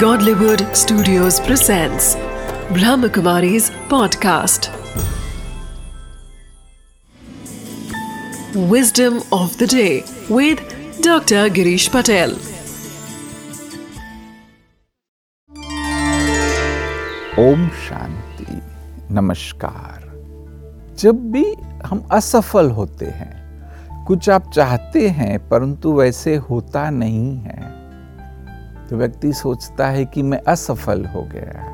Godlywood Studios presents Brahmakumari's podcast. Wisdom of the day with Dr. Girish Patel. Om Shanti नमस्कार जब भी हम असफल होते हैं कुछ आप चाहते हैं परंतु वैसे होता नहीं है तो व्यक्ति सोचता है कि मैं असफल हो गया।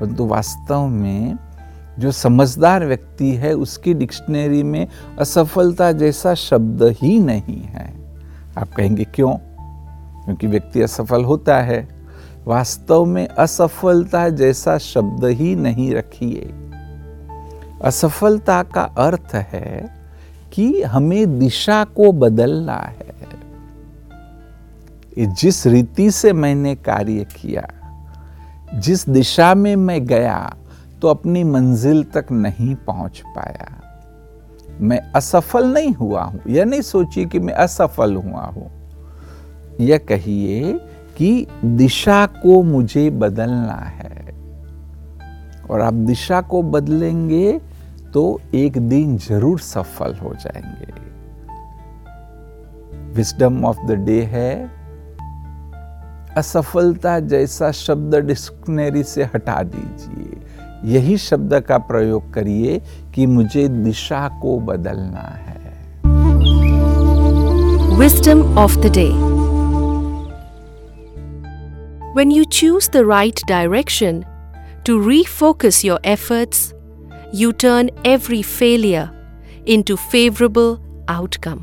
परंतु वास्तव में जो समझदार व्यक्ति है, उसकी डिक्शनरी में असफलता जैसा शब्द ही नहीं है। आप कहेंगे, क्यों? क्योंकि व्यक्ति असफल होता है। वास्तव में असफलता जैसा शब्द ही नहीं रखिए। असफलता का अर्थ है कि हमें दिशा को बदलना है। जिस रीति से मैंने कार्य किया, जिस दिशा में मैं गया तो अपनी मंजिल तक नहीं पहुँच पाया। मैं असफल नहीं हुआ हूँ। यह नहीं सोचिए कि मैं असफल हुआ हूँ। यह कहिए कि दिशा को मुझे बदलना है। और आप दिशा को बदलेंगे तो एक दिन ज़रूर सफल हो जाएँगे। विस्डम ऑफ़ द डे है। असफलता जैसा शब्द डिस्कनेरी से हटा दीजिए। यही शब्द का प्रयोग करिए कि मुझे दिशा को बदलना है। Wisdom of the day when you choose the right direction to refocus your efforts you turn every failure into favourable outcome